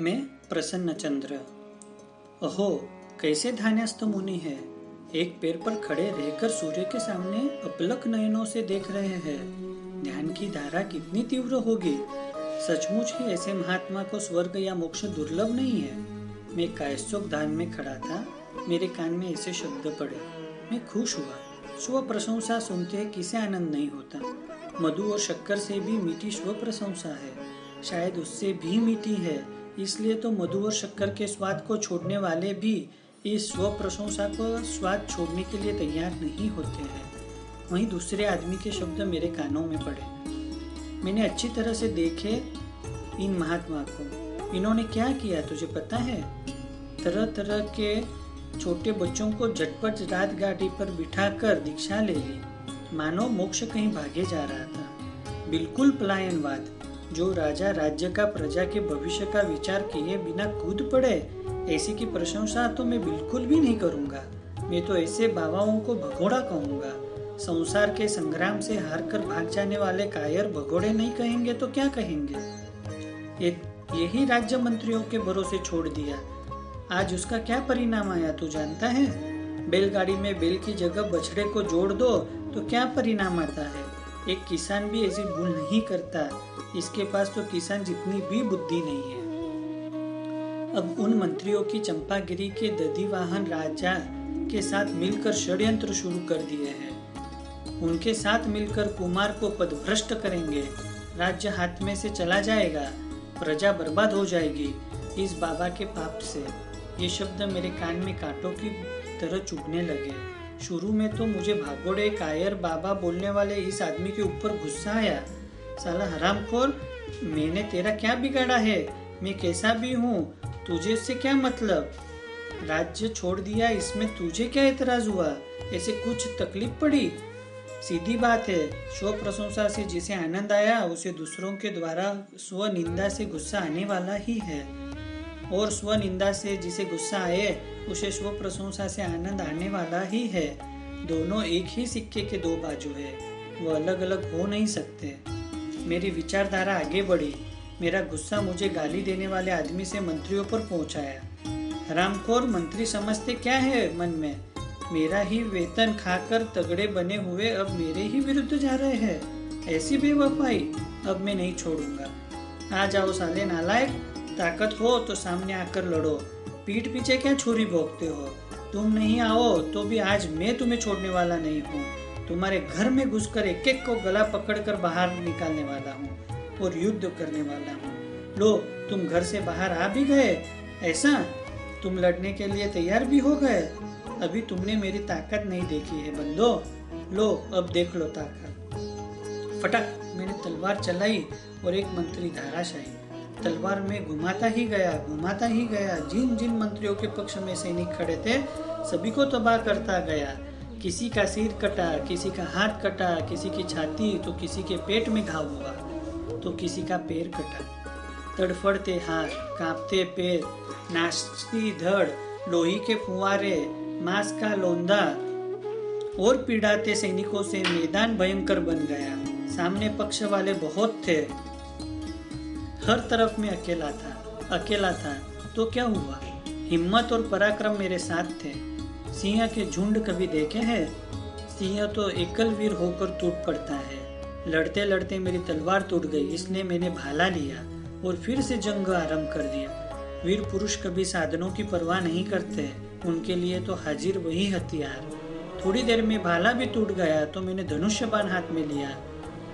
मैं प्रसन्न चंद्र। अहो कैसे ध्यानस्थ मुनि है? एक पैर पर खड़े रहकर सूर्य के सामने अपलक नयनों से देख रहे हैं। ध्यान की धारा कितनी तीव्र होगी? सचमुच ही ऐसे महात्मा को स्वर्ग या मोक्ष दुर्लभ नहीं है। मैं कायशोक धाम में खड़ा था। मेरे कान में ऐसे शब्द पड़े। मैं खुश हुआ। स्व प्रशंसा सुनते किसे आनंद नहीं होता? मधु और शक्कर से भी मीठी स्व प्रशंसा है। शायद उससे भी मीठी है। इसलिए तो मधु और शक्कर के स्वाद को छोड़ने वाले भी इस स्व प्रशंसा को स्वाद छोड़ने के लिए तैयार नहीं होते हैं। वहीं दूसरे आदमी के शब्द मेरे कानों में पड़े। मैंने अच्छी तरह से देखे इन महात्मा को। इन्होंने क्या किया तुझे पता है? तरह तरह के छोटे बच्चों को झटपट रात गाड़ी पर बिठाकर दीक्षा ले ली। मानो मोक्ष कहीं भागे जा रहा था। बिल्कुल पलायनवाद। जो राजा राज्य का प्रजा के भविष्य का विचार किए बिना कूद पड़े, ऐसी की प्रशंसा तो मैं बिल्कुल भी नहीं करूँगा। मैं तो ऐसे बाबाओं को भगोड़ा कहूँगा। संसार के संग्राम से हार कर भाग जाने वाले कायर भगोड़े नहीं कहेंगे तो क्या कहेंगे? ये, यही राज्य मंत्रियों के भरोसे छोड़ दिया। आज उसका क्या परिणाम आया तू जानता है? बैलगाड़ी में बैल की जगह बछड़े को जोड़ दो तो क्या परिणाम आता है? एक किसान भी ऐसी भूल नहीं करता। इसके पास तो किसान जितनी भी बुद्धि नहीं है। अब उन मंत्रियों की चंपागिरी के दधिवाहन राजा के साथ मिलकर षड्यंत्र शुरू कर दिए हैं। उनके साथ मिलकर कुमार को पदभ्रष्ट करेंगे। राज्य हाथ में से चला जाएगा। प्रजा बर्बाद हो जाएगी इस बाबा के पाप से। ये शब्द मेरे कान में कांटों की तरह चुभने लगे। शुरू में तो मुझे भागोड़े कायर बाबा बोलने वाले इस आदमी के ऊपर गुस्सा आया। साला हरामखोर मैंने तेरा क्या बिगाड़ा है? मैं कैसा भी हूँ, तुझे से क्या मतलब? राज्य छोड़ दिया, इसमें तुझे क्या एतराज़ हुआ? ऐसे कुछ तकलीफ़ पड़ी? सीधी बात है स्व प्रशंसा से जिसे आनंद आया, उसे दूसरों के द्वारा स्व निंदा से गुस्सा आने वाला ही है। और स्व निंदा से जिसे गुस्सा आए, उसे स्व प्रशंसा से आनंद आने वाला ही है। दोनों एक ही सिक्के के दो बाजू है, वो अलग अलग हो नहीं सकते। मेरी विचारधारा आगे बढ़ी। मेरा गुस्सा मुझे गाली देने वाले आदमी से मंत्रियों पर पहुँचाया। रामखोर मंत्री समझते क्या है मन में? मेरा ही वेतन खाकर तगड़े बने हुए अब मेरे ही विरुद्ध जा रहे हैं। ऐसी बेवफाई अब मैं नहीं छोड़ूँगा। आ जाओ साले नालायक। ताकत हो तो सामने आकर लड़ो। पीठ पीछे क्या छुरी भोगते हो? तुम नहीं आओ तो भी आज मैं तुम्हें छोड़ने वाला नहीं हूँ। तुम्हारे घर में घुसकर एक एक को गला पकड़कर बाहर निकालने वाला हूँ और युद्ध करने वाला हूँ। लो, तुम घर से बाहर आ भी गए? ऐसा? तुम लड़ने के लिए तैयार भी हो गए? अभी तुमने मेरी ताकत नहीं देखी है बंदो। लो, अब देख लो ताकत। फटक, मैंने तलवार चलाई और एक मंत्री धाराशाही। तलवार में घुमाता ही गया, घुमाता ही गया। जिन जिन मंत्रियों के पक्ष में सैनिक खड़े थे, सभी को तबाह करता गया। किसी का सिर कटा, किसी का हाथ कटा, किसी की छाती तो किसी के पेट में घाव हुआ तो किसी का पैर कटा। तड़फड़ते हाथ कांपते पैर, नाचती धड़, लोही के फुवारे, मांस का लोंदा, और पीड़ाते सैनिकों से मैदान भयंकर बन गया। सामने पक्ष वाले बहुत थे। हर तरफ़ में अकेला था अकेला था। तो क्या हुआ? हिम्मत और पराक्रम मेरे साथ थे। सिंह के झुंड कभी देखे हैं? सिंह तो एकल वीर होकर टूट पड़ता है। लड़ते लड़ते मेरी तलवार टूट गई, इसलिए मैंने भाला लिया और फिर से जंग आरंभ कर दिया। वीर पुरुष कभी साधनों की परवाह नहीं करते, उनके लिए तो हाजिर वही हथियार। थोड़ी देर में भाला भी टूट गया तो मैंने धनुष्य बाण हाथ में लिया।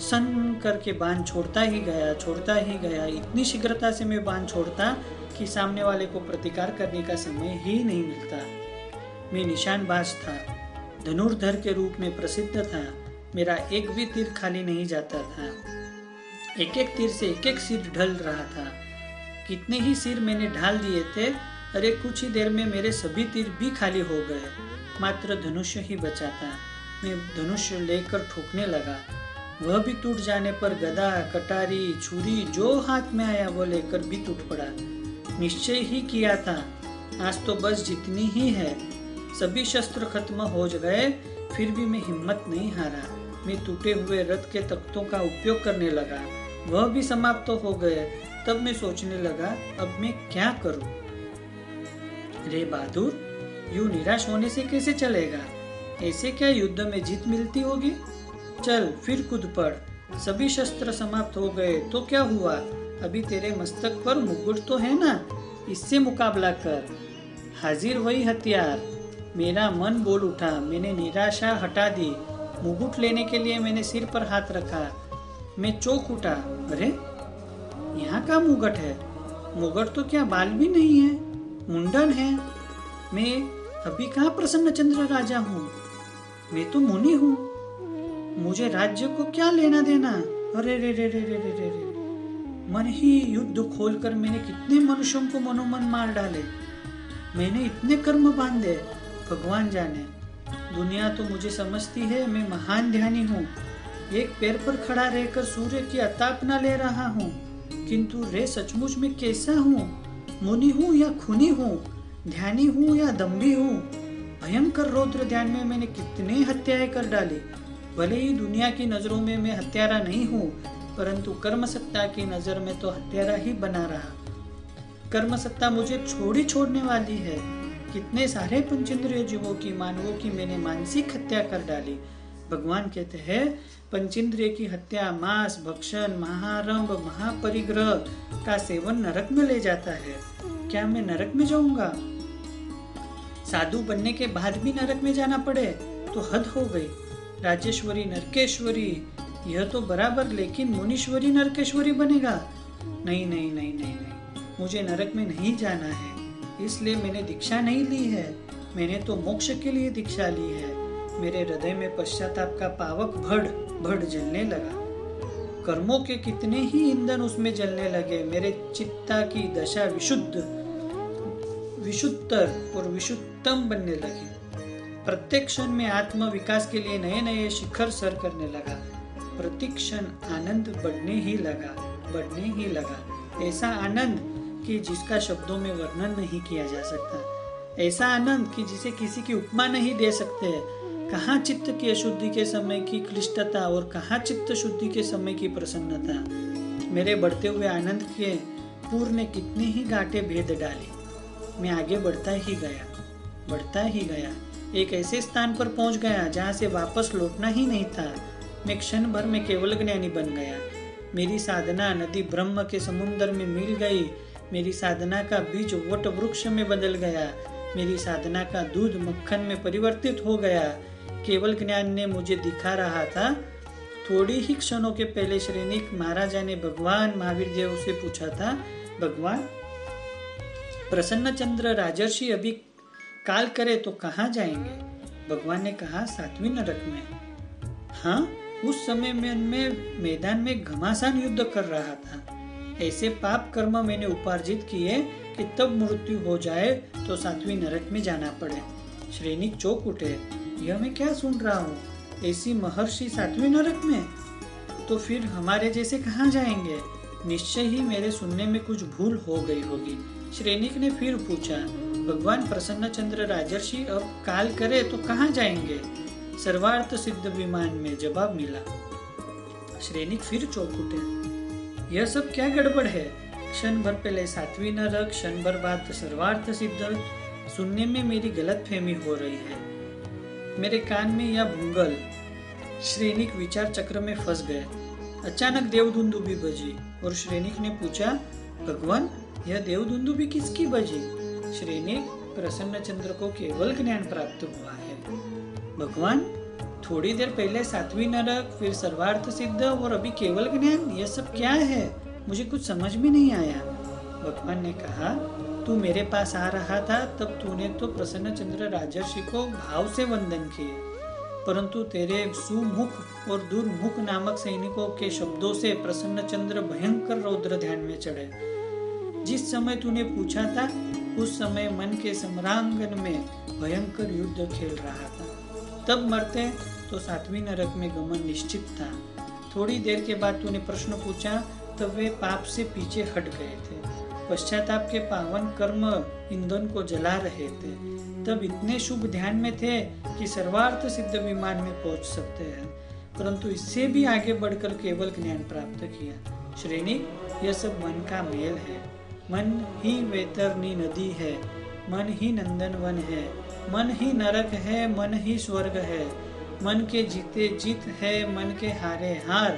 सन करके बाण छोड़ता ही गया, छोड़ता ही गया। इतनी शीघ्रता से मैं बाँध छोड़ता कि सामने वाले को प्रतिकार करने का समय ही नहीं मिलता। मैं निशानबाज था, धनुर्धर के रूप में प्रसिद्ध था। मेरा एक भी तीर खाली नहीं जाता था। एक एक तीर से एक एक सिर ढल रहा था। कितने ही सिर मैंने ढाल दिए थे, अरे कुछ ही देर में मेरे सभी तीर भी खाली हो गए। मात्र धनुष्य ही बचा था। मैं धनुष्य लेकर ठोकने लगा। वह भी टूट जाने पर गदा, कटारी, छुरी, जो हाथ में आया वो लेकर भी टूट पड़ा। निश्चय ही किया था। आज तो बस जितनी ही है। सभी शस्त्र खत्म हो गए, फिर भी मैं हिम्मत नहीं हारा। में टूटे हुए रथ के तख्तों का उपयोग करने लगा। वह भी समाप्त तो हो गए। तब मैं सोचने लगा, अब मैं क्या करूँ? रे बहादुर, यूँ निराश होने से कैसे चलेगा? ऐसे क्या युद्ध में जीत मिलती होगी? चल, फिर कूद पड़। सभी शस्त्र समाप्त हो गए तो क्या हुआ? अभी तेरे मस्तक पर मुकुट तो है ना? इससे मुकाबला कर। हाजिर वही हथियार। मेरा मन बोल उठा। मैंने निराशा हटा दी। मुकुट लेने के लिए मैंने सिर पर हाथ रखा। मैं चौक उठा। अरे, यहाँ का मुगट है। मुगट तो क्या बाल भी नहीं है? मुंडन है। मैं अभी कहाँ प्रसन्न चंद्र राजा हूँ? मैं तो मुनि हूँ। मुझे राज्य को क्या लेना देना? अरे रे रे रे रे रे रे, रे। मन ही युद्ध खोलकर मैंने कितने मनुष्यों को मनोमन मार डाले। मैंने इतने कर्म बांधे भगवान जाने। दुनिया तो मुझे समझती है मैं महान ध्यानी हूँ। एक पैर पर खड़ा रहकर सूर्य की अतापना ले रहा हूँ। किंतु रे सचमुच में कैसा हूँ? मुनि हूँ या खुनी हूँ? ध्यानी हूँ या दम्भी हूँ? भयंकर रौद्र ध्यान में मैंने कितने हत्याएँ कर डाली। भले ही दुनिया की नज़रों में मैं हत्यारा नहीं हूँ, परंतु कर्म सत्ता की नज़र में तो हत्यारा ही बना रहा। कर्म सत्ता मुझे छोड़ी छोड़ने वाली है। कितने सारे पंचेंद्रिय जीवों की, मानवों की मैंने मानसिक हत्या कर डाली। भगवान कहते हैं, पंचेंद्रिय की हत्या मांस, भक्षण, महारंभ, महापरिग्रह का सेवन नरक में ले जाता है। क्या मैं नरक में जाऊँगा? साधु बनने के बाद भी नरक में जाना पड़े तो हद हो गई। राजेश्वरी नरकेश्वरी, यह तो बराबर, लेकिन मुनीश्वरी नरकेश्वरी बनेगा। नहीं नहीं नहीं नहीं नहीं, मुझे नरक में नहीं जाना है, इसलिए मैंने दीक्षा नहीं ली है। मैंने तो मोक्ष के लिए दीक्षा ली है। मेरे हृदय में पश्चाताप का पावक भड़ भड़ जलने लगा। कर्मों के कितने ही ईंधन उसमें जलने लगे, मेरे चित्ता की दशा विशुद्ध विशुद्धतर और विशुद्धतम बनने लगी। प्रत्येक क्षण में आत्म विकास के लिए नए नए शिखर सर करने लगा। प्रति क्षण आनंद बढ़ने ही लगा, बढ़ने ही लगा। ऐसा आनंद कि जिसका शब्दों में वर्णन नहीं किया जा सकता। ऐसा आनंद कि जिसे किसी की उपमा नहीं दे सकते। कहाँ चित्त की अशुद्धि के समय की क्लिष्टता और कहाँ चित्त शुद्धि के समय की प्रसन्नता? मेरे बढ़ते हुए आनंद के पूर ने कितने ही घाटे भेद डाले। मैं आगे बढ़ता ही गया, बढ़ता ही गया। एक ऐसे स्थान पर पहुँच गया जहाँ से वापस लौटना ही नहीं था। मैं क्षण भर में केवल ज्ञानी बन गया। मेरी साधना नदी ब्रह्म के समुन्द्र में मिल गई। मेरी साधना का बीज वट वृक्ष में बदल गया। मेरी साधना का दूध मक्खन में परिवर्तित हो गया। केवल ज्ञान ने मुझे दिखा रहा था। थोड़ी ही क्षणों के पहले श्रेणिक महाराजा ने भगवान महावीर देव से पूछा था, भगवान प्रसन्न चंद्र राजर्षि अभी काल करे तो कहाँ जाएँगे? भगवान ने कहा, सातवीं नरक में। हाँ उस समय में, मैं मैदान में घमासान युद्ध कर रहा था। ऐसे पाप कर्म मैंने उपार्जित किए कि तब मृत्यु हो जाए तो सातवीं नरक में जाना पड़े। श्रेणिक चौक उठे। यह मैं क्या सुन रहा हूँ? ऐसी महर्षि सातवीं नरक में? तो फिर हमारे जैसे कहाँ जाएँगे? निश्चय ही मेरे सुनने में कुछ भूल हो गई होगी। श्रेणिक ने फिर पूछा भगवान प्रसन्न चंद्र राजर्षि अब काल करे तो कहाँ जाएँगे? सर्वार्थ सिद्ध विमान में जवाब मिला। श्रेणिक फिर चौक उठे। यह सब क्या गड़बड़ है? क्षण भर पहले सातवीं नरक क्षण भर बाद सर्वार्थ सिद्ध। सुनने में मेरी गलत फहमी हो रही है। मेरे कान में यह भूंगल। श्रेणिक विचार चक्र में फंस गए। अचानक देवधुंदुबी बजी और श्रेणिक ने पूछा, भगवान, यह देवधुंदुबी किसकी बजी? श्रेणिक प्रसन्न चंद्र को केवल ज्ञान प्राप्त हुआ है। भगवान, थोड़ी देर पहले सातवीं नरक, फिर सर्वार्थ सिद्ध और अभी केवल ज्ञान ये सब क्या है? मुझे कुछ समझ में नहीं आया। भगवान ने कहा, तू मेरे पास आ रहा था, तब तूने तो प्रसन्न चंद्र राजर्षि को भाव से वंदन किए। परंतु तेरे सुमुख और दुर्मुख नामक सैनिकों के शब्दों से प्रसन्न चंद्र भयंकर रौद्र ध्यान में चढ़े। जिस समय तूने पूछा था उस समय मन के सम्रांगन में भयंकर युद्ध खेल रहा था। तब मरते तो सातवीं नरक में गमन निश्चित था। थोड़ी देर के बाद तूने प्रश्न पूछा, तब वे पाप से पीछे हट गए थे। पश्चाताप के पावन कर्म ईंधन को जला रहे थे। तब इतने शुभ ध्यान में थे कि सर्वार्थ सिद्ध विमान में पहुँच सकते हैं। परंतु इससे भी आगे बढ़कर केवल ज्ञान प्राप्त किया। श्रेणी, यह सब मन का मेल है। मन ही वेतरनी नदी है, मन ही नंदनवन है, मन ही नरक है, मन ही स्वर्ग है। मन के जीते जीत है, मन के हारे हार।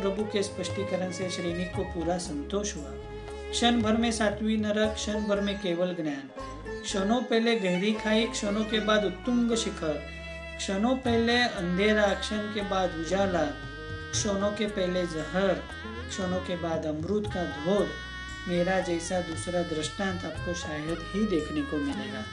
प्रभु के स्पष्टीकरण से श्रेणी को पूरा संतोष हुआ। क्षण भर में सातवीं नरक, क्षण भर में केवल ज्ञान। क्षणों पहले गहरी खाई, क्षणों के बाद उत्तुंग शिखर। क्षणों पहले अंधेरा, क्षण के बाद उजाला। क्षणों के पहले जहर। क्षणों के बाद अमृत का धोध मेरा जैसा दूसरा दृष्टांत आपको शायद ही देखने को मिलेगा।